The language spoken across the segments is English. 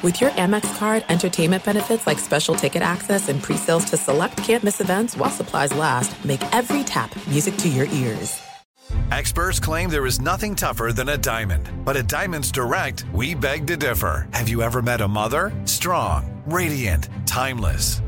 With your Amex card, entertainment benefits like special ticket access and pre-sales to select campus events while supplies last, make every tap music to your ears. Experts claim there is nothing tougher than a diamond. But at Diamonds Direct, we beg to differ. Have you ever met a mother? Strong, radiant, timeless.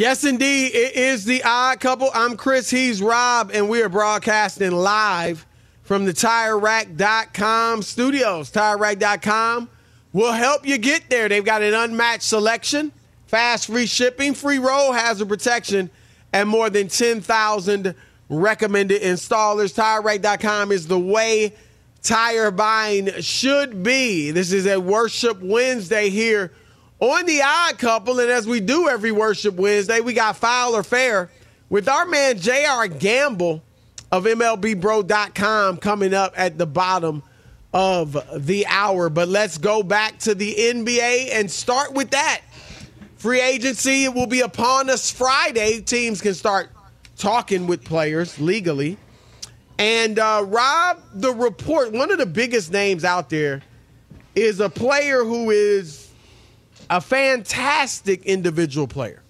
Yes, indeed. It is the odd couple. I'm Chris. He's Rob, and we are broadcasting live from the TireRack.com studios. TireRack.com will help you get there. They've got an unmatched selection, fast free shipping, free roll hazard protection, and more than 10,000 recommended installers. TireRack.com is the way tire buying should be. This is a Worship Wednesday here on the odd couple, and as we do every worship Wednesday, we got foul or fair with our man JR Gamble of MLBBro.com coming up at the bottom of the hour. But let's go back to the NBA and start with that. Free agency will be upon us Friday. Teams can start talking with players legally. And uh, Rob, the report, one of the biggest names out there is a player who is a fantastic individual player.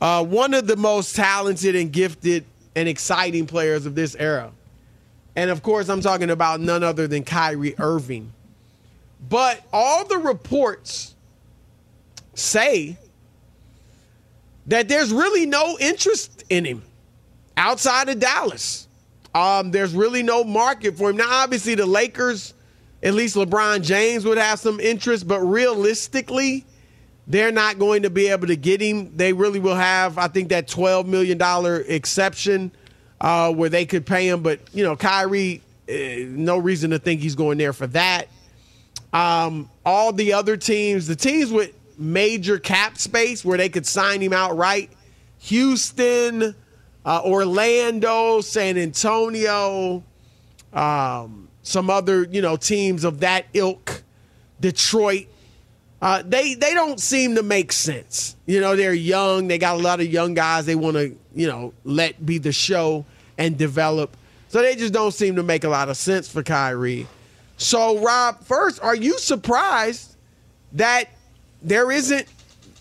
Uh, one of the most talented and gifted and exciting players of this era. And of course, I'm talking about none other than Kyrie Irving. But all the reports say that there's really no interest in him outside of Dallas. Um, there's really no market for him. Now, obviously, the Lakers at least LeBron James would have some interest, but realistically, they're not going to be able to get him. They really will have, I think, that $12 million exception uh, where they could pay him. But, you know, Kyrie, uh, no reason to think he's going there for that. Um, all the other teams, the teams with major cap space where they could sign him outright Houston, uh, Orlando, San Antonio, um, some other you know teams of that ilk, Detroit. Uh, they they don't seem to make sense. You know, they're young. They got a lot of young guys. They want to you know let be the show and develop. So they just don't seem to make a lot of sense for Kyrie. So Rob, first, are you surprised that there isn't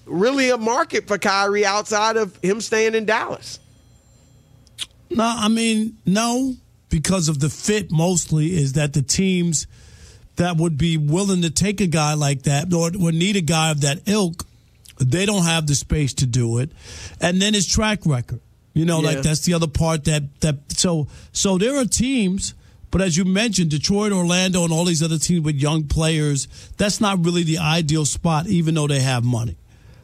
really a market for Kyrie outside of him staying in Dallas? No, I mean no because of the fit mostly is that the teams that would be willing to take a guy like that or would need a guy of that ilk, they don't have the space to do it. And then his track record. You know, yeah. like that's the other part that that so so there are teams but as you mentioned, Detroit, Orlando, and all these other teams with young players, that's not really the ideal spot, even though they have money.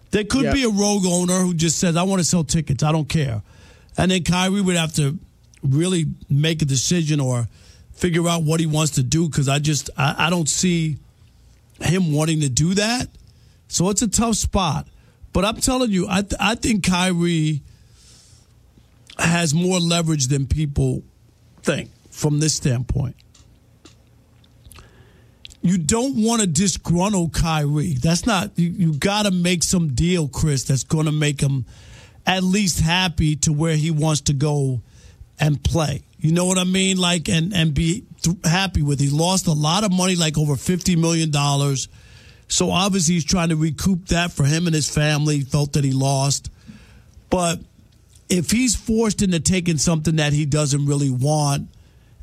There could be a rogue owner who just says, I want to sell tickets. I don't care And then Kyrie would have to really make a decision or figure out what he wants to do because I just I, I don't see him wanting to do that. So it's a tough spot. But I'm telling you, I th- I think Kyrie has more leverage than people think from this standpoint. You don't want to disgruntle Kyrie. That's not you, you got to make some deal, Chris, that's going to make him at least happy to where he wants to go and play. You know what I mean? Like and and be th- happy with. He lost a lot of money, like over fifty million dollars. So obviously he's trying to recoup that for him and his family. Felt that he lost, but if he's forced into taking something that he doesn't really want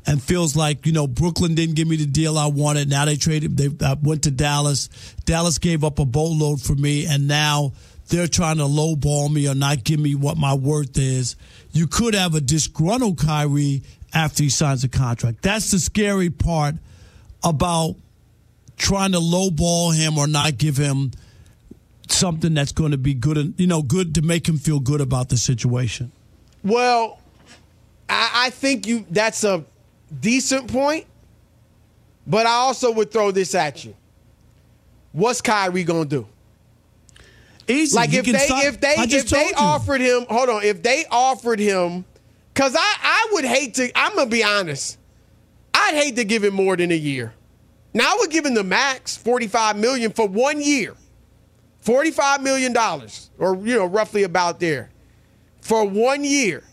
and feels like you know Brooklyn didn't give me the deal I wanted. Now they traded. They I went to Dallas. Dallas gave up a boatload for me, and now they're trying to lowball me or not give me what my worth is. You could have a disgruntled Kyrie after he signs a contract. That's the scary part about trying to lowball him or not give him something that's going to be good, and you know, good to make him feel good about the situation. Well, I, I think you that's a decent point, but I also would throw this at you. What's Kyrie gonna do? Easy. Like if they if they if they offered him, hold on, if they offered him, because I I would hate to. I'm gonna be honest. I'd hate to give him more than a year. Now I would give him the max, 45 million for one year. 45 million dollars, or you know, roughly about there, for one year.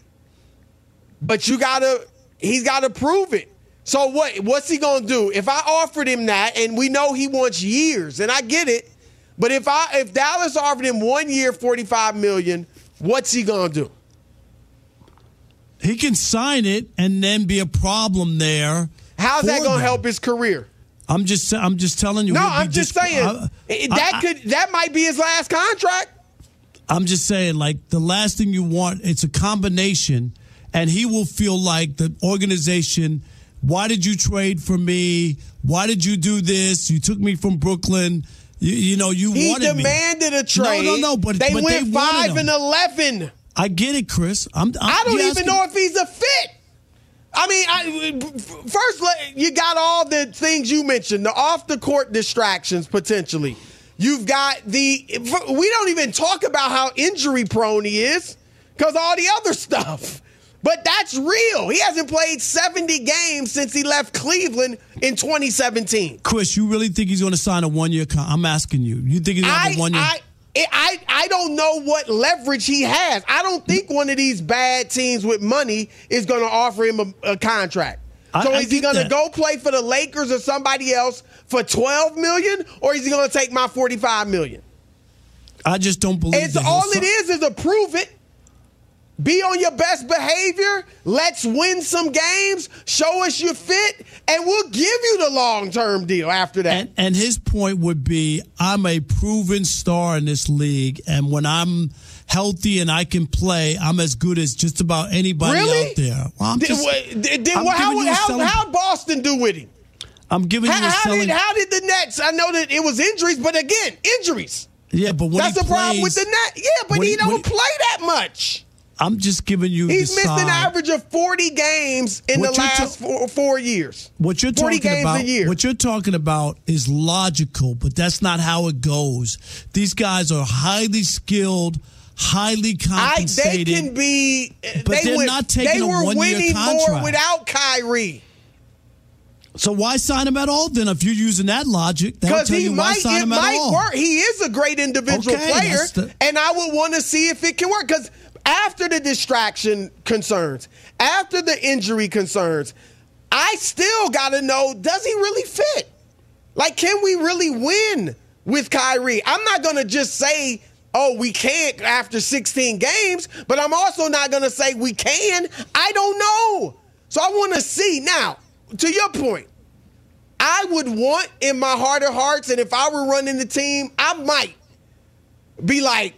But you gotta, he's gotta prove it. So what? What's he gonna do? If I offered him that, and we know he wants years, and I get it, but if I if Dallas offered him one year, 45 million, what's he gonna do? he can sign it and then be a problem there. How's that gonna them. help his career? I'm just I'm just telling you. No, I'm just saying I- that I- could that might be his last contract. I'm just saying, like the last thing you want, it's a combination, and he will feel like the organization. Why did you trade for me? Why did you do this? You took me from Brooklyn. You, you know you He wanted me. demanded a trade. No, no, no. But they but went they five and eleven. I get it, Chris. I'm. I'm I don't even asking- know if he's a fit. I mean, I, first you got all the things you mentioned, the off the court distractions potentially. You've got the. We don't even talk about how injury prone he is because all the other stuff. But that's real. He hasn't played 70 games since he left Cleveland in 2017. Chris, you really think he's going to sign a one year? Con- I'm asking you. You think he's going to I, have a one year? I, I, I don't know what leverage he has. I don't think one of these bad teams with money is going to offer him a, a contract. So I is he going to go play for the Lakers or somebody else for 12 million or is he going to take my 45 million? I just don't believe. It's all it is is a prove it. Be on your best behavior. Let's win some games. Show us you fit, and we'll give you the long term deal after that. And, and his point would be I'm a proven star in this league, and when I'm healthy and I can play, I'm as good as just about anybody really? out there. Well, did, just- did- did- I'm how, how, selling- how Boston do with him? I'm giving you How, a how selling. did, how did the Nets? I know that it was injuries, but again, injuries. yeah, but when That's he the problem with the Nets. Yeah, but he he- don't he- play that much. I'm just giving you. He's missed an average of 40 games in What the last ta- four, four years. What you're 40 talking about, what you're talking about is logical, but that's not how it goes. These guys are highly skilled, highly I, compensated. they can be. But they they're went- not taking They were winning more without Kyrie so why sign him at all? Then, if you're using that logic, because tell he you why might. sign It him might work. He is a great individual Okay, player, the- and I would want to see if it can work. Because after the distraction concerns, after the injury concerns, I still got to know: Does he really fit? Like, can we really win with Kyrie? I'm not going to just say, oh, we can't after 16 games, but I'm also not going to say we can. I don't know. So I want to see. Now, to your point, I would want in my heart of hearts, and if I were running the team, I might be like,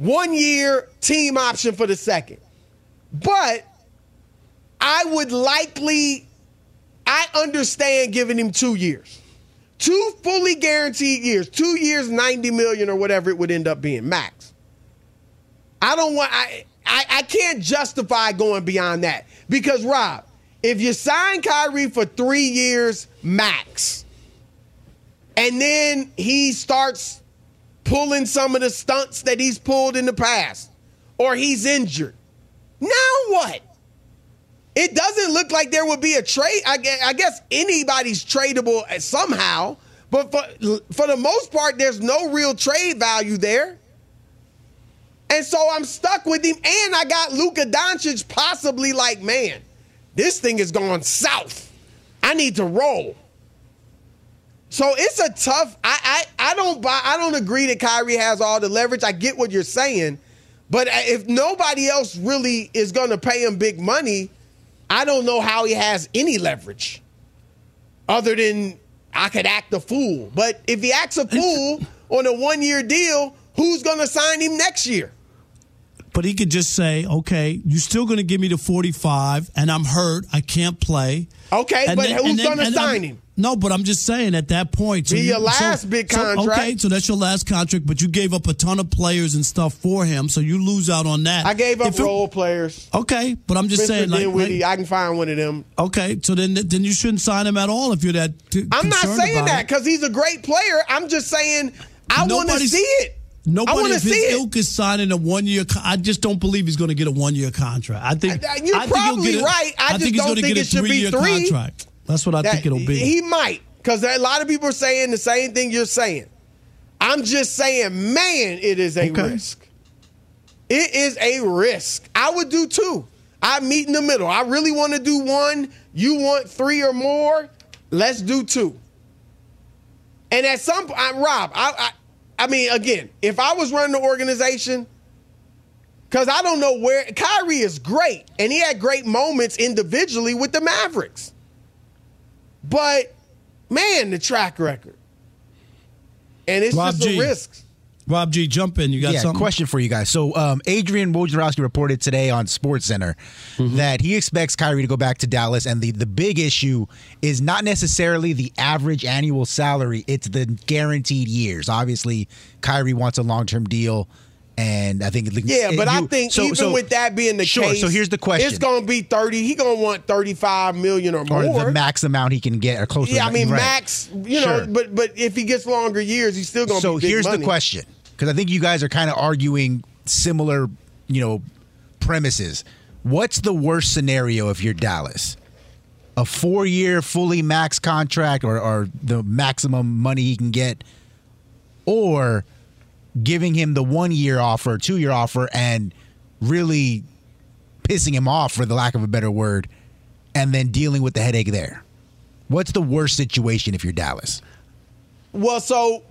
one year team option for the second. But I would likely, I understand giving him two years. Two fully guaranteed years, two years, 90 million or whatever it would end up being, max. I don't want, I, I, I can't justify going beyond that because Rob, if you sign Kyrie for three years max, and then he starts pulling some of the stunts that he's pulled in the past, or he's injured, now what? It doesn't look like there would be a trade. I guess, anybody's tradable uh, somehow, but for for the most part, there's no real trade value there. And so I'm stuck with him. And I got Luka Doncic possibly like, man, this thing is going south. I need to roll. So it's a tough. I, I I don't buy. I don't agree that Kyrie has all the leverage. I get what you're saying, but if nobody else really is going to pay him big money, I don't know how he has any leverage, other than I could act a fool. But if he acts a fool on a one year deal, who's going to sign him next year? But he could just say, okay, you're still going to give me the 45, and I'm hurt. I can't play. Okay, And but then- who's going to sign I'm- him? No, but I'm just saying at that point. Be you- your last big so- contract. okay, so that's your last contract, but you gave up a ton of players and stuff for him, so you lose out on that. I gave up If it- role players. Okay, but I'm just saying, like, like- I can find one of them. okay, so then then you shouldn't sign him at all if you're that. T- I'm not saying that because he's a great player. I'm just saying I want to see it. I Nobody want to of see his it. ilk is signing a one year. Con- I just don't believe he's going to get a one year contract. I think Uh, you're I think probably get a- right. I just think he's don't think get it should be three-year three. contract. That's what I That- think it'll be. He might because a lot of people are saying the same thing you're saying. I'm just saying, man, it is a Okay. risk. It is a risk. I would do two. I meet in the middle. I really want to do one. You want three or more? Let's do two. And at some point, Rob, I, I, I mean, again, if I was running the organization, because I don't know where Kyrie is great, and he had great moments individually with the Mavericks. But man, the track record, and it's Rob just G. a risk. Rob G, jump in. You got yeah, something? question for you guys. So, um, Adrian Wojnarowski reported today on SportsCenter Mm-hmm. that he expects Kyrie to go back to Dallas, and the the big issue is not necessarily the average annual salary; it's the guaranteed years. Obviously, Kyrie wants a long term deal, and I think Yeah, but I think so- even so- with that being the sure, case, So here's the question: It's going to be thirty. He going to want thirty-five million or more. or the max amount he can get, or close yeah, the I mean right. max. You know, Sure. but but if he gets longer years, he's still going to So here's money. the question, because I think you guys are kind of arguing similar, you know, premises. What's the worst scenario if you're Dallas? A four-year fully max contract, or, or the maximum money he can get, or giving him the one-year offer, two-year offer, and really pissing him off, for the lack of a better word, and then dealing with the headache there. What's the worst situation if you're Dallas? Well, so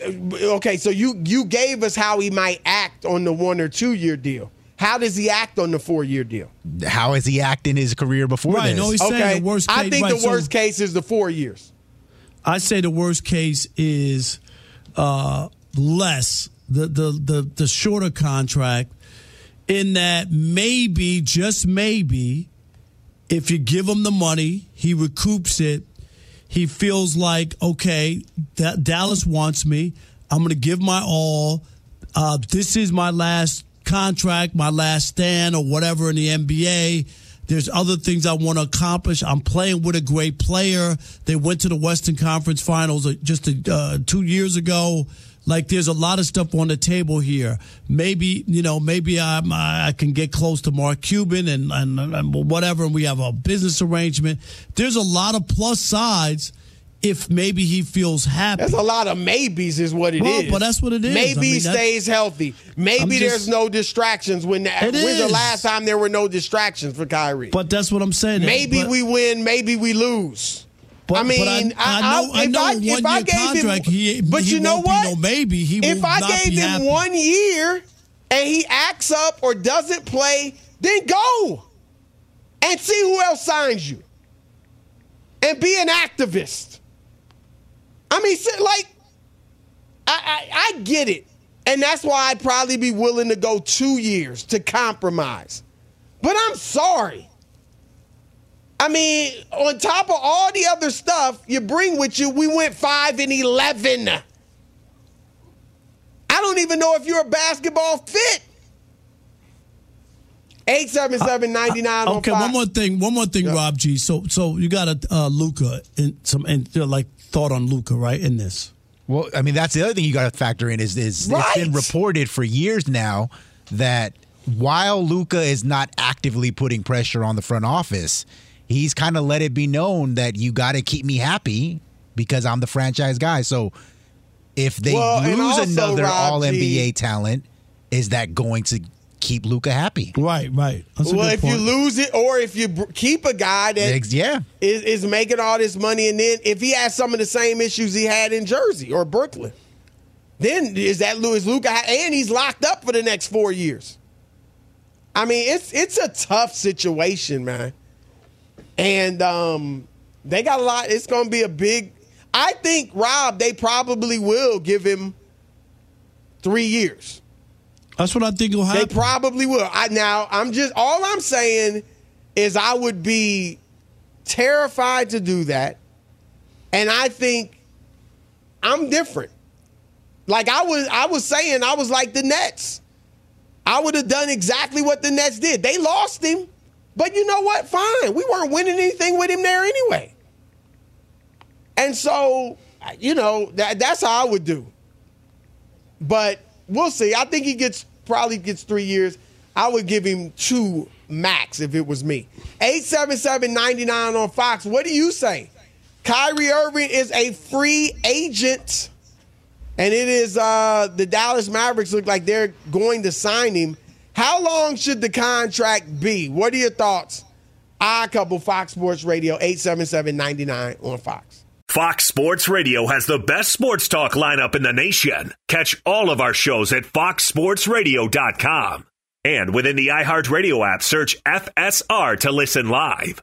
okay, so you you gave us how he might act on the one or two year deal. How does he act on the four year deal? How has he acted in his career before Right, this? no, he's saying Okay, the worst I think right, the so- worst case is the four years. I say the worst case is uh, less the, the the the shorter contract. In that maybe just maybe, if you give him the money, he recoups it. He feels like okay, that Dallas wants me. I'm going to give my all. Uh, this is my last contract, my last stand, or whatever in the NBA. There's other things I want to accomplish. I'm playing with a great player. They went to the Western Conference Finals uh, just uh, two years ago. Like there's a lot of stuff on the table here. Maybe you know, maybe I'm, I can get close to Mark Cuban and, and and whatever. And we have a business arrangement. There's a lot of plus sides. If maybe he feels happy, That's a lot of maybes, is what it is. Well, but that's what it is. Maybe I mean, he stays healthy. Maybe just- there's no distractions. When the, when's the last time there were no distractions for Kyrie? But that's what I'm saying. maybe But- we win. Maybe we lose. But- I mean, but I- I know- I if know I, if I one-year gave contract, him, he- but he you know what? no maybe. He if I gave him happy. one year and he acts up or doesn't play, then go and see who else signs you, and be an activist. I mean, like, I, I, I get it. And that's why I'd probably be willing to go two years to compromise. But I'm sorry. I mean, on top of all the other stuff you bring with you, we went 5 and 11. I don't even know if you're a basketball fit. Eight seven seven ninety nine. Okay, one more thing. One more thing, Rob G. So, so you got a uh, Luka and some and uh, like thought on Luka, right? In this, Well, I mean, that's the other thing you got to factor in is is Right. it's been reported for years now that while Luka is not actively putting pressure on the front office, he's kind of let it be known that you got to keep me happy because I'm the franchise guy. So if they Well, lose also, another Rob All NBA talent, is that going to keep Luka happy? right, right. That's a Well, good if point. you lose it, or if you br- keep a guy that Ex- Yeah. is, is making all this money, and then if he has some of the same issues he had in Jersey or Brooklyn, then is that Louis Luka? And he's locked up for the next four years. I mean, it's it's a tough situation, man. And um, they got a lot. It's going to be a big. I think Rob. They probably will give him three years. That's what I think will happen. They probably will. I now I'm just all I'm saying is I would be terrified to do that. And I think I'm different. Like I was I was saying I was like the Nets. I would have done exactly what the Nets did. They lost him. But you know what? Fine. We weren't winning anything with him there anyway. And so, you know, that, that's how I would do. But we'll see. I think he gets probably gets three years. I would give him two max if it was me. 877-99 on Fox. What do you say? Kyrie Irving is a free agent. And it is uh the Dallas Mavericks look like they're going to sign him. How long should the contract be? What are your thoughts? I couple Fox Sports Radio 877-99 on Fox. Fox Sports Radio has the best sports talk lineup in the nation. Catch all of our shows at foxsportsradio.com. And within the iHeartRadio app, search FSR to listen live.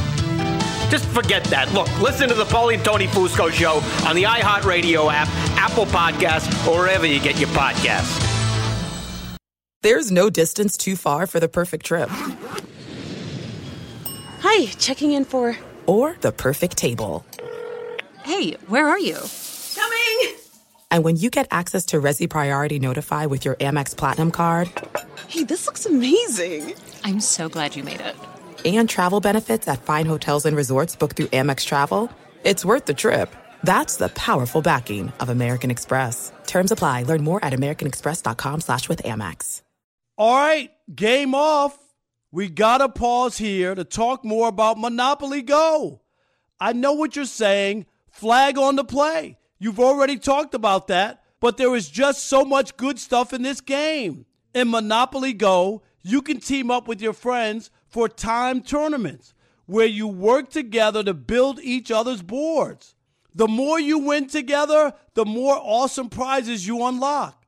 Just forget that. Look, listen to the Paulie and Tony Fusco show on the iHeartRadio app, Apple Podcasts, or wherever you get your podcasts. There's no distance too far for the perfect trip. Hi, checking in for. Or the perfect table. Hey, where are you? Coming! And when you get access to Resy Priority Notify with your Amex Platinum card Hey, this looks amazing. I'm so glad you made it. And travel benefits at fine hotels and resorts booked through Amex Travel, it's worth the trip. That's the powerful backing of American Express. Terms apply. Learn more at americanexpress.com slash with Amex. All right, game off. We gotta pause here to talk more about Monopoly Go. I know what you're saying. Flag on the play. You've already talked about that, but there is just so much good stuff in this game. In Monopoly Go, you can team up with your friends for time tournaments where you work together to build each other's boards. The more you win together, the more awesome prizes you unlock.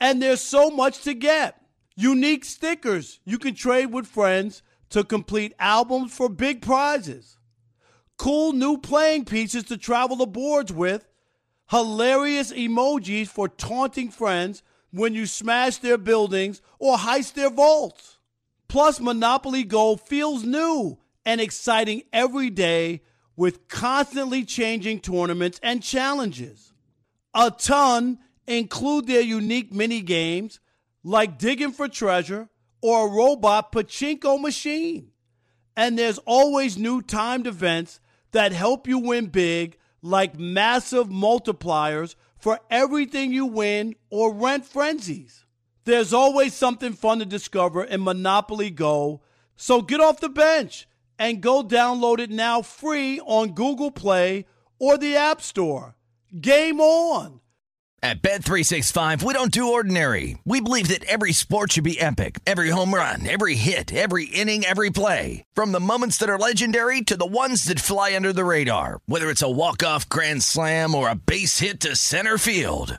And there's so much to get. Unique stickers you can trade with friends to complete albums for big prizes. Cool new playing pieces to travel the boards with. Hilarious emojis for taunting friends when you smash their buildings or heist their vaults. Plus, Monopoly Go feels new and exciting every day with constantly changing tournaments and challenges. A ton include their unique mini games like digging for treasure or a robot pachinko machine. And there's always new timed events that help you win big, like massive multipliers for everything you win or rent frenzies. There's always something fun to discover in Monopoly Go, so get off the bench and go download it now free on Google Play or the App Store. Game on! At Bet365, we don't do ordinary. We believe that every sport should be epic. Every home run, every hit, every inning, every play. From the moments that are legendary to the ones that fly under the radar. Whether it's a walk-off grand slam or a base hit to center field.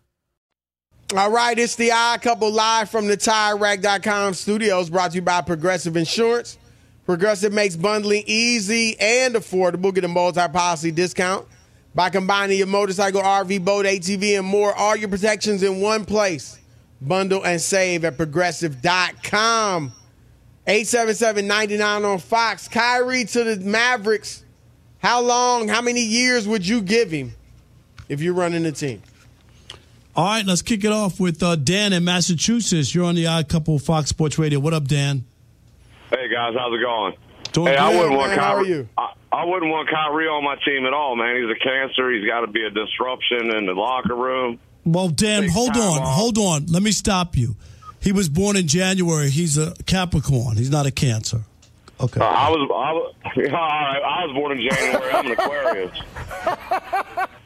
All right, it's the Odd Couple live from the TireRack.com studios, brought to you by Progressive Insurance. Progressive makes bundling easy and affordable. Get a multi-policy discount by combining your motorcycle, RV, boat, ATV, and more. All your protections in one place. Bundle and save at Progressive.com. 877-99 on Fox. Kyrie to the Mavericks. How long, how many years would you give him if you're running the team? All right, let's kick it off with uh, Dan in Massachusetts. You're on the Odd Couple Fox Sports Radio. What up, Dan? Hey guys, how's it going? Doing hey, good, I wouldn't want man. Are Kyrie. you? I, I wouldn't want Kyrie on my team at all, man. He's a cancer. He's got to be a disruption in the locker room. Well, Dan, Big hold on, off. hold on. Let me stop you. He was born in January. He's a Capricorn. He's not a Cancer. Okay. Uh, I was, I was, all right, I was born in January. I'm an Aquarius.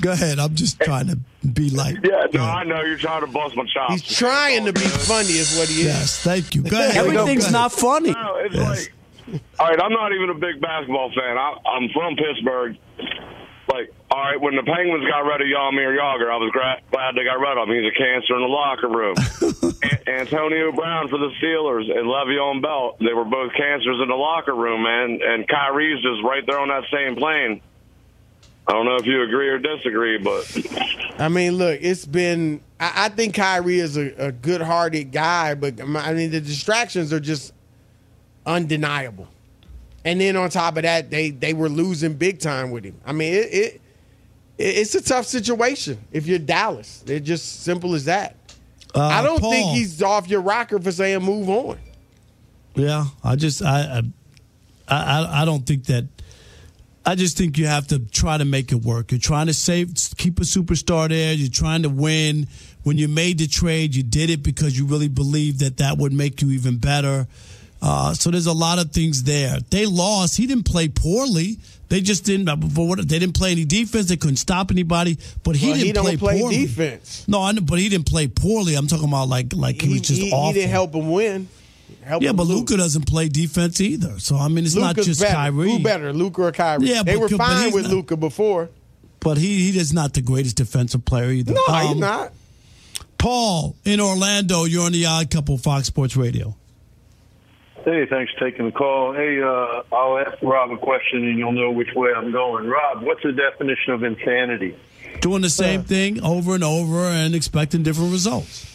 Go ahead. I'm just trying to be light. Yeah, no, I know you're trying to bust my chops. He's trying to be funny, is what he is. Yes, thank you. Go ahead. Everything's Go ahead. not funny. No, it's Yes. like, all right, I'm not even a big basketball fan. I, I'm from Pittsburgh. Like, all right, when the Penguins got rid of Jaromir Jagr, I was gra- glad they got rid of him. He's a cancer in the locker room. A- Antonio Brown for the Steelers and Le'Veon Bell, they were both cancers in the locker room, man. And Kyrie's just right there on that same plane. I don't know if you agree or disagree, but I mean, look, it's been. I, I think Kyrie is a, a good-hearted guy, but I mean, the distractions are just undeniable. And then on top of that, they they were losing big time with him. I mean, it, it it- it's a tough situation if you're Dallas. It's just simple as that. Uh, I don't think he's off your rocker for saying move on. Yeah, I just I I I, I don't think that. I just think you have to try to make it work. You're trying to save, keep a superstar there. You're trying to win. When you made the trade, you did it because you really believed that that would make you even better. Uh, so there's a lot of things there. They lost. He didn't play poorly. They just didn't. For what, they didn't play any defense. They couldn't stop anybody. But he Well, didn't he play, play poorly. defense. No, I know, but he didn't play poorly. I'm talking about like like he, was just he, awful. he didn't help him win. Help Yeah, but lose. Luka doesn't play defense either. So I mean, it's not just better. Kyrie. Who better, Luka or Kyrie? Yeah, they but- were fine he's with not- Luka before. But he he is not the greatest defensive player either. No, he's Um, not. Paul in Orlando, you're on the Odd Couple Fox Sports Radio. Hey, thanks for taking the call. Hey, uh, I'll ask Rob a question and you'll know which way I'm going. Rob, what's the definition of insanity? Doing the same thing over and over and expecting different results.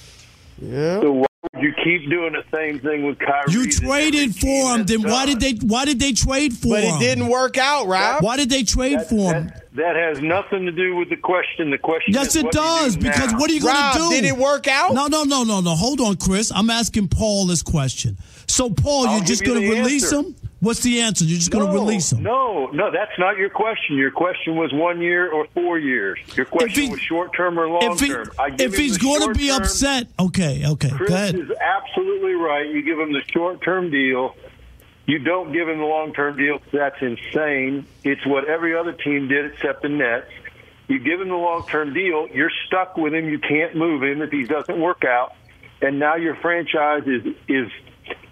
Yeah. So why would you keep doing the same thing with Kyrie? You traded for him. Then why did they why did they trade for But him? it didn't work out, Rob. Why did they trade for him? That has nothing to do with the question. The question Yes, is it what does. do Because now? what are you going to do? did it work out? No, no, no, no, no. Hold on, Chris. I'm asking Paul this question. So, Paul, I'll you're just going to release answer. him? What's the answer? You're just going to No, release him? No, no, that's not your question. Your question was one year or four years. Your question was short term or long If, he, term. I give if he's going to be upset, okay, okay, Chris go ahead. is absolutely right. You give him the short term deal. You don't give him the long term deal. That's insane. It's what every other team did except the Nets. You give him the long term deal. You're stuck with him. You can't move him if he doesn't work out. And now your franchise is is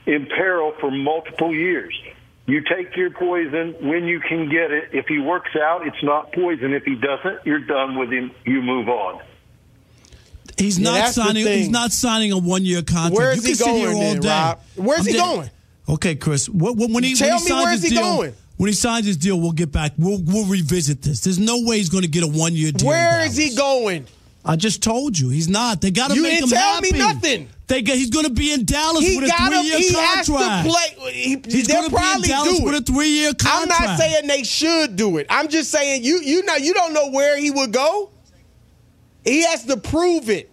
in peril for multiple years. You take your poison when you can get it. If he works out, it's not poison. If he doesn't, you're done with him. You move on. He's Yeah, not signing. He's not signing a one-year contract. Where is you he can sit here all then, day. Rob? Where's I'm he de- going? Okay, Chris. When, when he, Tell when he me where's he deal, going? When he signs his deal, we'll get back. We'll we'll revisit this. There's no way he's going to get a one-year deal. Where is he going? I just told you he's not. They got to You make didn't him tell happy. me nothing. They got, he's going to be in Dallas He with a three-year He contract. has to play. He, He's gonna be in Dallas with a three-year contract. I'm not saying they should do it. I'm just saying you you know you don't know where he would go. He has to prove it.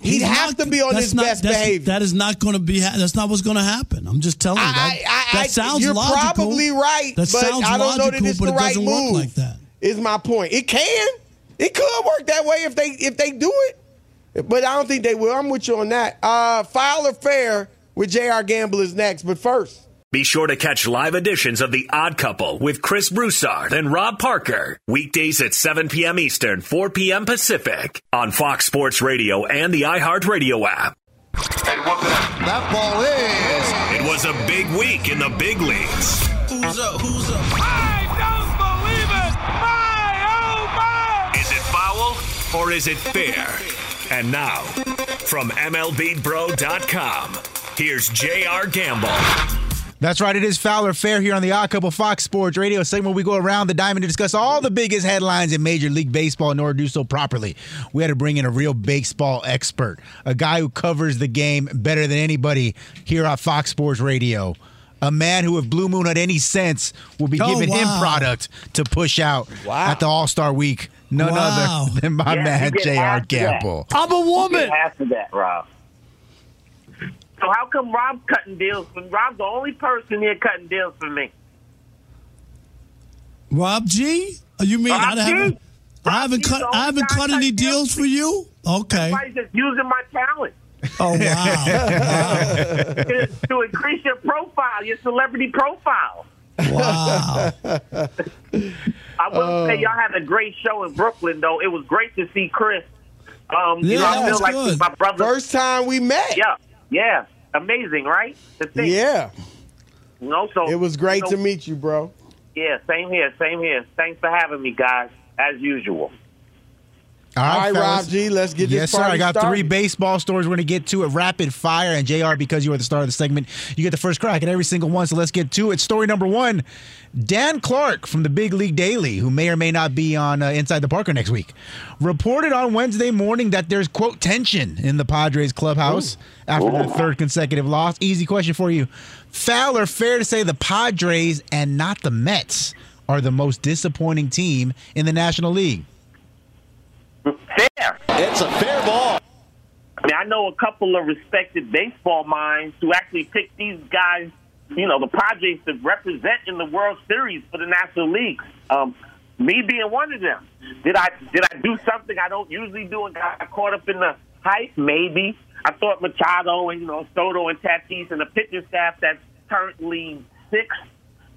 He'd have to be on his not- best behavior. That is not going to be. That's not what's going to happen. I'm just telling you. That, I, I, that sounds you're logical. probably right, That sounds I don't know logical, that it's but the it right doesn't move. work like that. Is my point. It can. It could work that way if they if they do it, but I don't think they will. I'm with you on that. Uh, foul or fair with Jr. Gamble is next, but first. Be sure to catch live editions of The Odd Couple with Chris Broussard and Rob Parker. Weekdays at 7 p.m. Eastern, 4 p.m. Pacific on Fox Sports Radio and the iHeartRadio app. And what that ball is. It was a big week in the big leagues. Who's up? Who's up? Is or is it fair? And now, from MLBBro.com, here's J.R. Gamble. That's right. It is Foul or Fair here on the Odd Couple Fox Sports Radio segment. where We go around the diamond to discuss all the biggest headlines in Major League Baseball in order to do so properly. We had to bring in a real baseball expert, a guy who covers the game better than anybody here on Fox Sports Radio. A man who, if Blue Moon had any sense, will be Oh, giving him product to push out at the All Star Week. None Wow. other than my Yeah, man, you get J.R. half of that. Gamble. I'm a You woman. get half of that, Rob. So how come Rob's cutting deals? When Rob's the only person here cutting deals for me. Rob G. Oh, You mean I Rob G. haven't? I haven't cut. I haven't cut any cutting deals for you. Okay. Everybody's just using my talent Oh wow. to, to increase your profile, your celebrity profile. Wow. I will say y'all had a great show in Brooklyn, though. It was great to see Chris. Um, you Yeah, know, I feel like good. he's my brother. First time we met. Yeah, yeah, amazing, right? The thing, Yeah. you know, so It was great so- to meet you, bro. Yeah, same here, same here. Thanks for having me, guys, as usual. All All right. Rob G, let's get yes, this sir. I got three baseball stories. We're going to get to it rapid fire. And JR, because you are the star of the segment, you get the first crack at every single one. So let's get to it. Story number one Dan Clark from the Big League Daily, who may or may not be on uh, Inside the Parker next week, reported on Wednesday morning that there's, quote, tension in the Padres clubhouse after their third consecutive loss. Easy question for you. Foul or fair to say the Padres and not the Mets are the most disappointing team in the National League? Fair. It's a fair ball. I mean, I know a couple of respected baseball minds who actually picked these guys, you know, the Padres to represent in the World Series for the National League. Um, me being one of them. Did I did I do something I don't usually do and got caught up in the hype? Maybe. I thought Machado and you know Soto and Tatis and the pitching staff that's currently sixth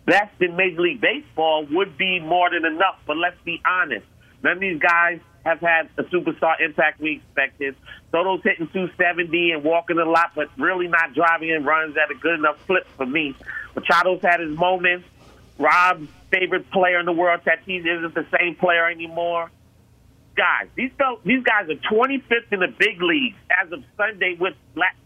best in Major League Baseball would be more than enough. But let's be honest. None of these guys have had the superstar impact we expected. Soto's hitting 270 and walking a lot, but really not driving in runs at a good enough clip for me. Machado's had his moments. Rob's favorite player in the world, Tatis, isn't the same player anymore. Guys, these these guys are 25th in the big leagues as of Sunday with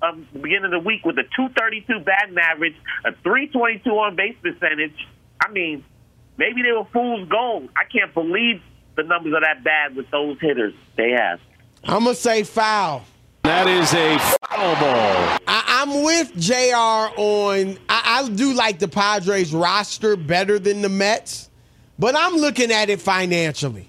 um, beginning of the week with a 232 batting average, a 322 on base percentage. I mean, maybe they were fool's gold. I can't believe the numbers are that bad with those hitters they have. I'm gonna say foul. That is a foul ball. I, I'm with Jr. on. I, I do like the Padres roster better than the Mets, but I'm looking at it financially.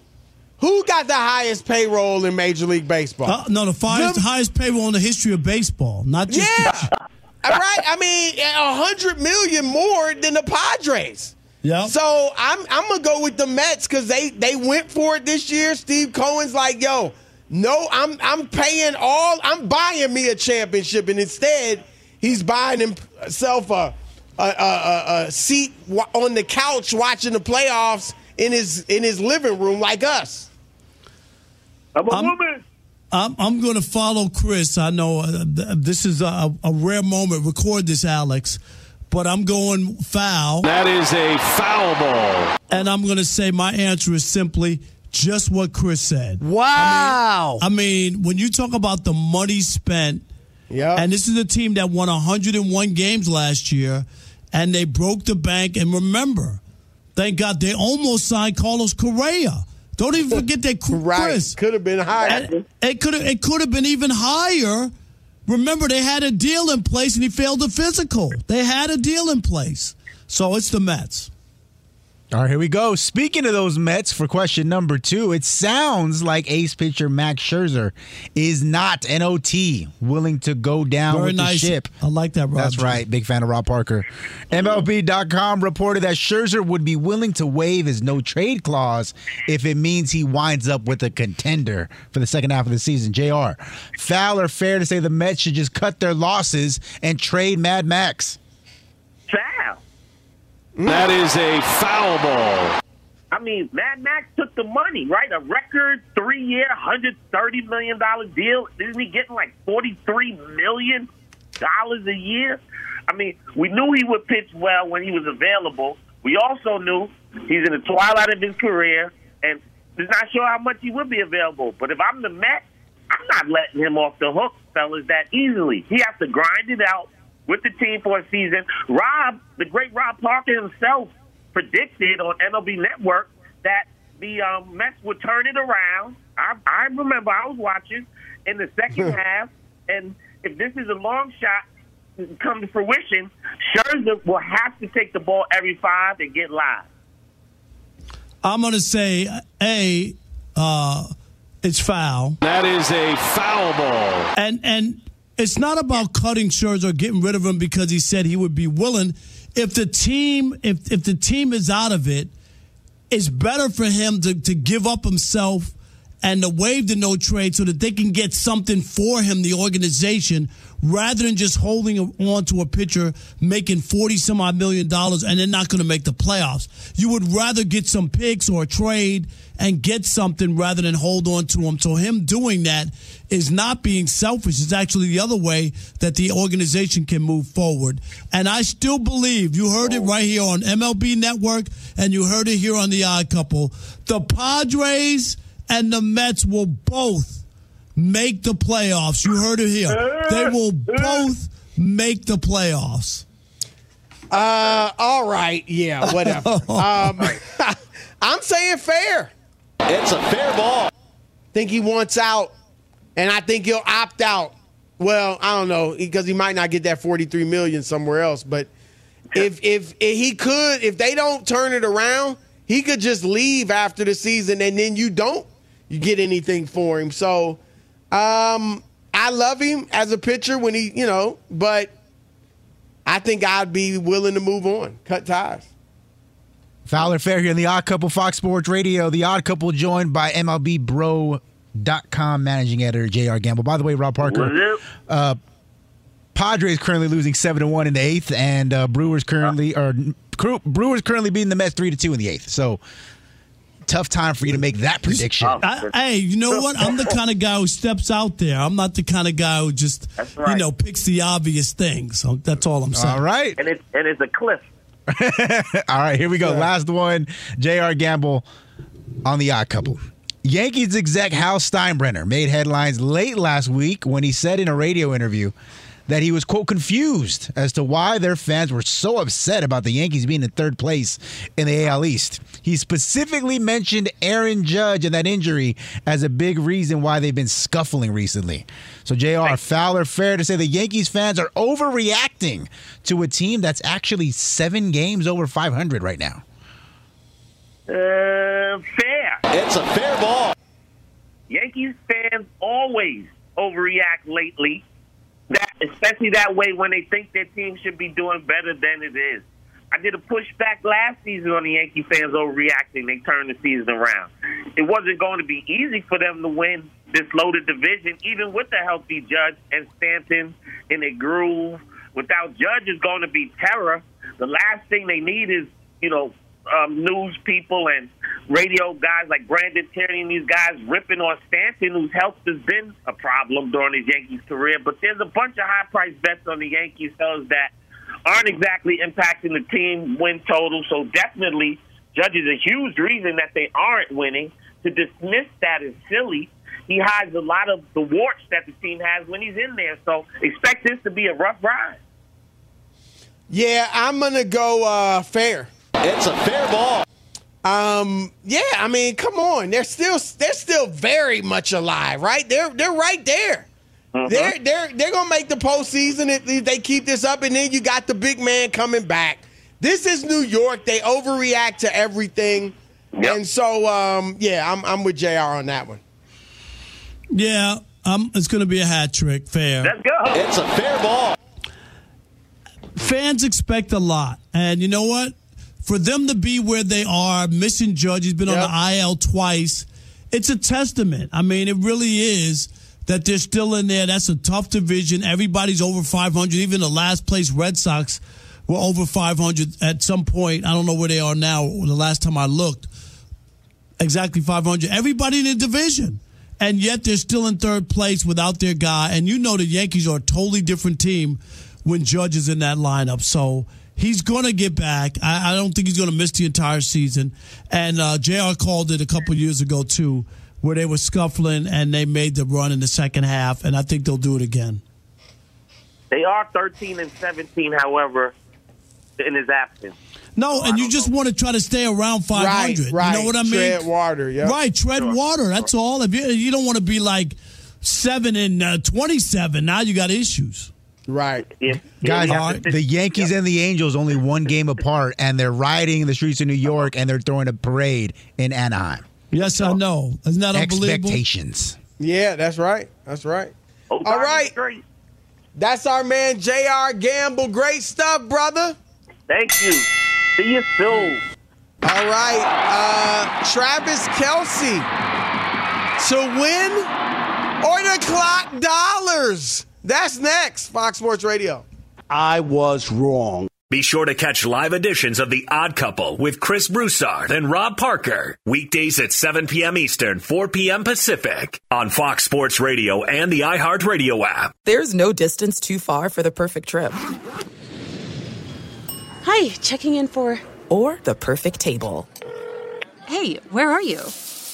Who got the highest payroll in Major League Baseball? Uh, no, the highest, Them- highest payroll in the history of baseball, not just. Yeah, right. I mean, a hundred million more than the Padres. Yeah. So I'm I'm gonna go with the Mets because they they went for it this year. Steve Cohen's like, yo, no, I'm I'm paying all. I'm buying me a championship, and instead he's buying himself a a, a, a, a seat on the couch watching the playoffs in his in his living room like us. I'm a I'm- woman. I'm, I'm going to follow Chris. I know uh, th- this is a, a rare moment. Record this, Alex. But I'm going foul. That is a foul ball. And I'm going to say my answer is simply just what Chris said. Wow. I mean, I mean when you talk about the money spent, yeah. and this is a team that won 101 games last year, and they broke the bank. And remember, thank God they almost signed Carlos Correa. Don't even forget that Chris. right. Could have been higher. It could have. It could have been even higher. Remember, they had a deal in place, and he failed the physical. They had a deal in place, so it's the Mets. All right, here we go. Speaking of those Mets, for question number two, it sounds like ace pitcher Max Scherzer is not NOT willing to go down Very with nice. the ship. I like that, Rob. That's right. Big fan of Rob Parker. MLB.com reported that Scherzer would be willing to waive his no trade clause if it means he winds up with a contender for the second half of the season. JR, foul or fair to say the Mets should just cut their losses and trade Mad Max? That is a foul ball. I mean, Mad Max took the money, right? A record three-year, hundred thirty million dollar deal. Isn't he getting like forty-three million dollars a year? I mean, we knew he would pitch well when he was available. We also knew he's in the twilight of his career, and it's not sure how much he would be available. But if I'm the Mets, I'm not letting him off the hook, fellas, that easily. He has to grind it out with the team for a season. Rob, the great Rob Parker himself, predicted on MLB Network that the um, Mets would turn it around. I, I remember I was watching in the second half, and if this is a long shot come to fruition, Scherzer will have to take the ball every five and get live. I'm going to say a uh, it's foul. That is a foul ball. And and it's not about cutting Scherzer or getting rid of him because he said he would be willing. If the team if if the team is out of it, it's better for him to, to give up himself and to waive the no trade so that they can get something for him, the organization, rather than just holding on to a pitcher making 40 some odd million dollars and they're not going to make the playoffs. You would rather get some picks or a trade and get something rather than hold on to him. So him doing that is not being selfish. It's actually the other way that the organization can move forward. And I still believe you heard it right here on MLB Network and you heard it here on the Odd Couple. The Padres and the Mets will both make the playoffs. You heard it here. They will both make the playoffs. Uh, all right, yeah, whatever. um, I'm saying fair. It's a fair ball. Think he wants out, and I think he'll opt out. Well, I don't know because he might not get that 43 million somewhere else. But if, if if he could, if they don't turn it around, he could just leave after the season, and then you don't you get anything for him. So, um, I love him as a pitcher when he, you know, but I think I'd be willing to move on, cut ties. Foul or Fair here in the Odd Couple Fox Sports Radio. The Odd Couple joined by MLBBro.com managing editor J.R. Gamble. By the way, Rob Parker, uh, Padres currently losing seven to one in the eighth, and uh, Brewers currently or Brewers currently beating the Mets three to two in the eighth. So tough time for you to make that prediction. I, hey, you know what? I'm the kind of guy who steps out there. I'm not the kind of guy who just right. you know picks the obvious things. So that's all I'm saying. All right, and it's and it's a cliff. all right, here we go. Last one. J.R. Gamble on the Odd Couple. Yankees exec Hal Steinbrenner made headlines late last week when he said in a radio interview that he was, quote, confused as to why their fans were so upset about the Yankees being in third place in the AL East. He specifically mentioned Aaron Judge and that injury as a big reason why they've been scuffling recently. So, JR, foul or, fair to say the Yankees fans are overreacting to a team that's actually seven games over 500 right now. Uh, fair. It's a fair ball. Yankees fans always overreact lately that especially that way when they think their team should be doing better than it is. I did a pushback last season on the Yankee fans overreacting. They turned the season around. It wasn't going to be easy for them to win this loaded division, even with a healthy Judge and Stanton in a groove. Without Judge, is going to be terror. The last thing they need is, you know, um, news people and radio guys like Brandon Tierney and these guys ripping on Stanton, whose health has been a problem during his Yankees career. But there's a bunch of high price bets on the Yankees fellas that aren't exactly impacting the team win total. So definitely, Judge is a huge reason that they aren't winning. to dismiss that is silly. He hides a lot of the warts that the team has when he's in there. So expect this to be a rough ride. Yeah, I'm gonna go uh, fair. It's a fair ball. Um, yeah, I mean, come on, they're still they're still very much alive, right? They're they're right there. Uh-huh. They're they're they're gonna make the postseason if they keep this up, and then you got the big man coming back. This is New York. They overreact to everything, and so um, yeah, I'm I'm with J.R. on that one. Yeah, um, it's going to be a hat trick. Fair. Let's go. It's a fair ball. Fans expect a lot, and you know what? For them to be where they are, missing Judge, he's been on the IL twice. It's a testament. I mean, it really is that they're still in there. That's a tough division. Everybody's over 500. Even the last place Red Sox were over 500 at some point. I don't know where they are now. The last time I looked, exactly 500. Everybody in the division. And yet they're still in third place without their guy. And you know the Yankees are a totally different team when Judge is in that lineup. So he's going to get back. I, I don't think he's going to miss the entire season. And uh, JR called it a couple years ago, too, where they were scuffling and they made the run in the second half. And I think they'll do it again. They are 13 and 17, however, in his absence. No, and you just want to try to stay around 500. Right, right. You know what I mean? Tread water, yeah. Right, tread water. That's all. If you, you don't want to be like 7 and uh, 27, now you got issues. Right. Guys, Yeah. the Yankees and the Angels only one game apart, and they're riding the streets of New York, and they're throwing a parade in Anaheim. Yes, I know. Isn't that unbelievable? Expectations. Yeah, that's right. That's right. Oh, All right. That's our man J.R. Gamble. Great stuff, brother. Thank you. See you soon. All right, uh, Travis Kelce to win or the clock dollars. That's next. Fox Sports Radio. I was wrong. Be sure to catch live editions of The Odd Couple with Chris Broussard and Rob Parker. Weekdays at 7 p.m. Eastern, 4 p.m. Pacific on Fox Sports Radio and the iHeartRadio app. There's no distance too far for the perfect trip. Hi, checking in for. Or the perfect table. Hey, where are you?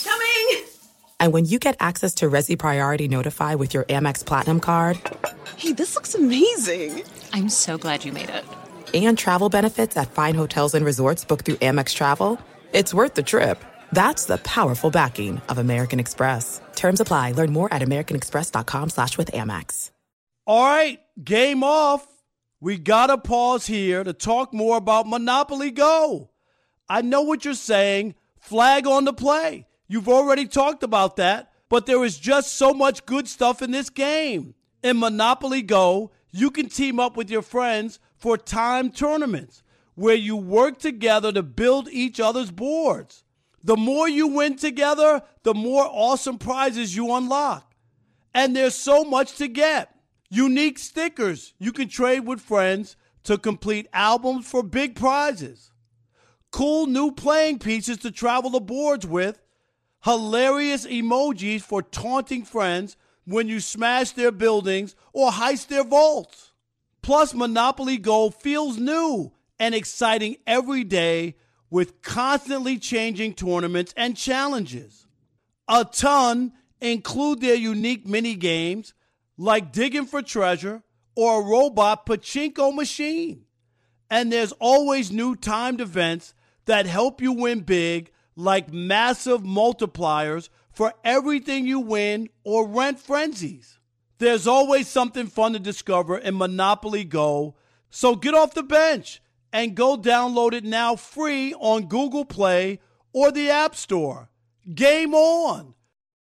Coming! And when you get access to Resy Priority Notify with your Amex Platinum card Hey, this looks amazing. I'm so glad you made it. and travel benefits at fine hotels and resorts booked through Amex Travel, it's worth the trip. That's the powerful backing of American Express. Terms apply. Learn more at americanexpress.com slash with Amex. All right, game off. We got to pause here to talk more about Monopoly Go. I know what you're saying. Flag on the play. You've already talked about that, but there is just so much good stuff in this game. In Monopoly Go, you can team up with your friends for time tournaments where you work together to build each other's boards. The more you win together, the more awesome prizes you unlock. And there's so much to get. Unique stickers you can trade with friends to complete albums for big prizes. Cool new playing pieces to travel the boards with. Hilarious emojis for taunting friends when you smash their buildings or heist their vaults. Plus, Monopoly Go feels new and exciting every day with constantly changing tournaments and challenges. A ton include their unique mini games like digging for treasure or a robot pachinko machine. And there's always new timed events that help you win big, like massive multipliers for everything you win or rent frenzies. There's always something fun to discover in Monopoly Go, so get off the bench and go download it now free on Google Play or the App Store. Game on!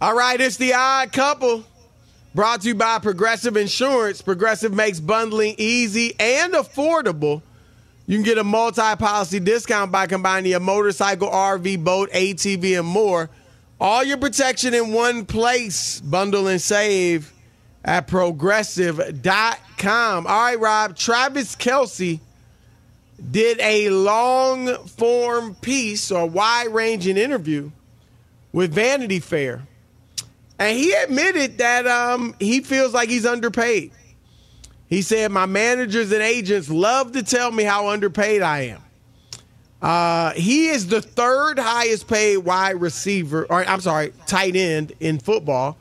All right, it's the odd couple. Brought to you by Progressive Insurance. Progressive makes bundling easy and affordable. You can get a multi policy discount by combining your motorcycle, RV, boat, ATV, and more. All your protection in one place. Bundle and save at progressive.com. All right, Rob. Travis Kelce did a long form piece or wide ranging interview with Vanity Fair. And he admitted that um, he feels like he's underpaid. He said, My managers and agents love to tell me how underpaid I am. Uh, he is the third highest paid wide receiver, or I'm sorry, tight end in football,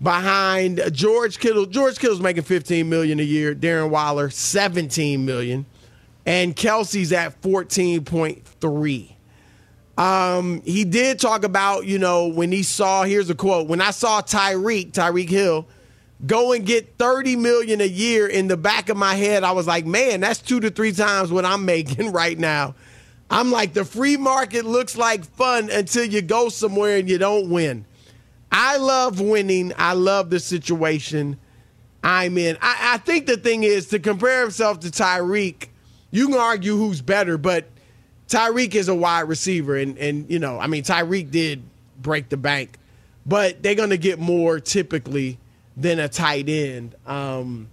behind George Kittle. George Kittle's making 15 million a year. Darren Waller 17 million, and Kelce's at 14.3. Um, he did talk about, you know, when he saw, here's a quote, when I saw Tyreek, Tyreek Hill, go and get 30 million a year in the back of my head, I was like, man, that's two to three times what I'm making right now. I'm like, the free market looks like fun until you go somewhere and you don't win. I love winning. I love the situation I'm in. I, I think the thing is to compare himself to Tyreek, you can argue who's better, but Tyreek is a wide receiver, and and you know, I mean, Tyreek did break the bank, but they're gonna get more typically than a tight end. Um,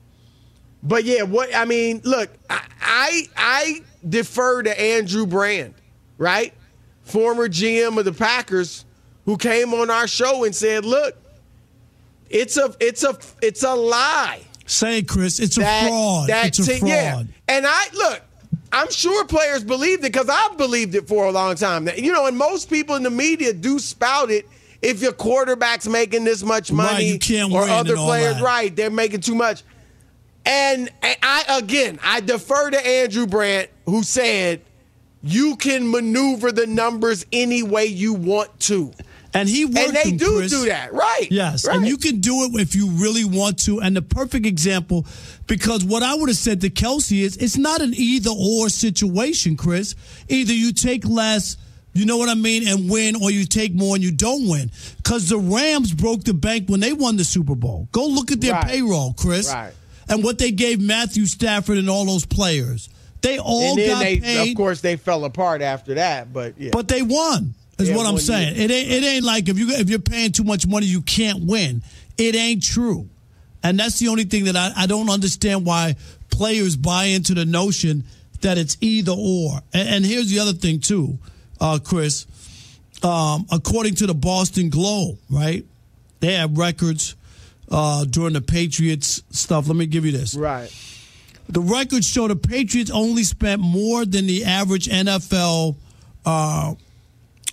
but yeah, what I mean, look, I, I I defer to Andrew Brandt, right, former GM of the Packers, who came on our show and said, look, it's a it's a it's a lie. Say Chris. It's a that, fraud. That it's a fraud. Yeah. And I look, I'm sure players believed it because I've believed it for a long time. You know, and most people in the media do spout it. If your quarterback's making this much money, right, or other players, right, they're making too much. And I again, I defer to Andrew Brandt, who said you can maneuver the numbers any way you want to. And he worked And they do Chris. do that, right? Yes, right. and you can do it if you really want to. And the perfect example, because what I would have said to Kelce is, it's not an either or situation, Chris. Either you take less. You know what I mean? And win, or you take more and you don't win. Because the Rams broke the bank when they won the Super Bowl. Go look at their Right. payroll, Chris. Right. And what they gave Matthew Stafford and all those players. They all got they, paid. of course, they fell apart after that. But yeah, But they won. Is Yeah, what I'm saying. year. It ain't it ain't like if you if you're paying too much money you can't win. It ain't true. And that's the only thing that I, I don't understand why players buy into the notion that it's either or. And, and here's the other thing too, uh, Chris. Um, according to the Boston Globe, right? They have records uh, during the Patriots stuff. Let me give you this. right. The records show the Patriots only spent more than the average NFL uh,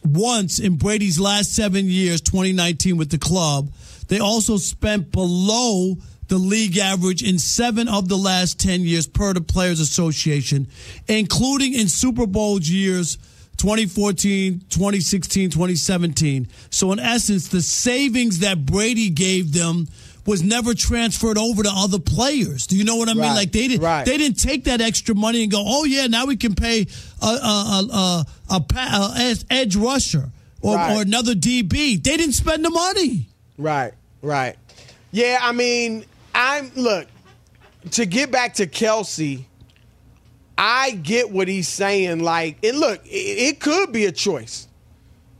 once in Brady's last seven years, 2019 with the club. They also spent below the league average in seven of the last 10 years per the Players Association, including in Super Bowl years 2014, 2016, 2017. So, in essence, the savings that Brady gave them was never transferred over to other players. Do you know what I mean? Right, Like they didn't right. they didn't take that extra money and go, oh yeah, now we can pay a a a, a, a, a edge rusher or, Right. or another DB. They didn't spend the money. Right, right. Yeah, I mean, I'm look to get back to Kelce. I get what he's saying. Like, and look, it, it could be a choice.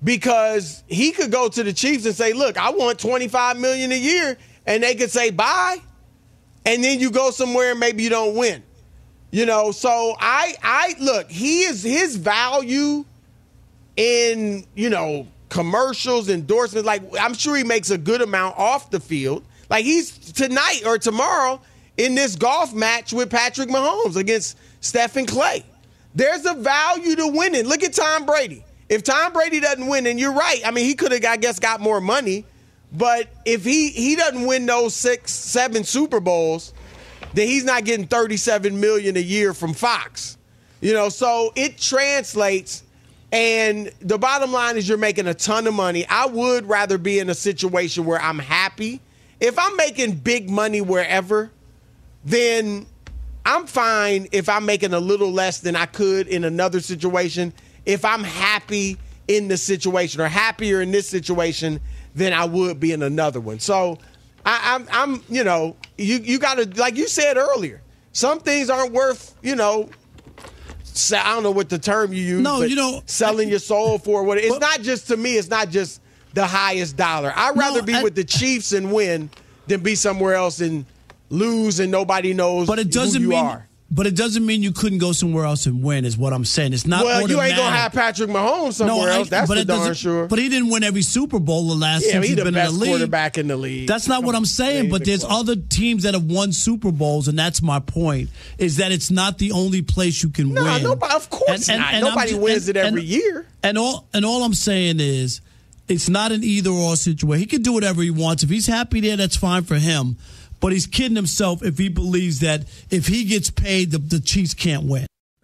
because he could go to the Chiefs and say, "Look, I want 25 million a year," and they could say, "Bye," and then you go somewhere and maybe you don't win. You know, so I I look, he is his value in, you know, commercials, endorsements, like I'm sure he makes a good amount off the field. Like he's tonight or tomorrow in this golf match with Patrick Mahomes against Stephen Klay. There's a value to winning. Look at Tom Brady. If Tom Brady doesn't win, and you're right, I mean he could have, I guess, got more money. But if he he doesn't win those six, seven Super Bowls, then he's not getting 37 million a year from Fox. You know, so it translates. And the bottom line is you're making a ton of money. I would rather be in a situation where I'm happy. If I'm making big money wherever, then I'm fine if I'm making a little less than I could in another situation. If I'm happy in the situation or happier in this situation than I would be in another one. So I, am I'm, I'm, you know, you you got to like you said earlier. Some things aren't worth, you know. I don't know what the term you use. No, you know, selling your soul for what it's not just to me. It's not just the highest dollar. I'd rather No, be I- with the Chiefs and win than be somewhere else and lose and nobody knows. But it doesn't who you mean. are. But it doesn't mean you couldn't go somewhere else and win. Is what I'm saying. It's not. well, you ain't gonna have Patrick Mahomes somewhere I- else. That's but for darn sure. But he didn't win every Super Bowl the last yeah, since he's he's the been best in the league. quarterback in the league. That's not what I'm saying, Yeah, but there's other teams that have won Super Bowls, and that's my point. Is that it's not the only place you can No, win. nobody- of course not. I'm Nobody ju- wins it every year. And all and all I'm saying is, it's not an either or situation. He can do whatever he wants. If he's happy there, that's fine for him. But he's kidding himself if he believes that if he gets paid, the, the Chiefs can't win.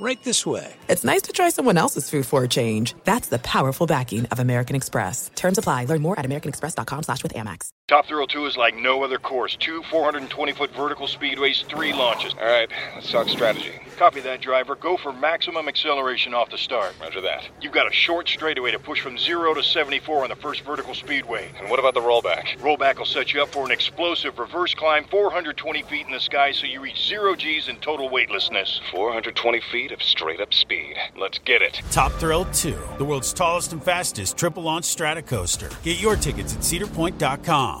Right this way. it's nice to try someone else's food for a change. That's the powerful backing of American Express. Terms apply. Learn more at americanexpress.com slash with Amex. Top Thrill 2 is like no other course. Two 420-foot vertical speedways, three launches. All right, let's talk strategy. Copy that, driver. Go for maximum acceleration off the start. Roger that. You've got a short straightaway to push from 0 to 74 on the first vertical speedway. And what about the rollback? Rollback will set you up for an explosive reverse climb 420 feet in the sky so you reach zero G's in total weightlessness. 420 feet of straight-up speed. Let's get it. Top Thrill 2, the world's tallest and fastest triple launch strata coaster. Get your tickets at cedarpoint.com.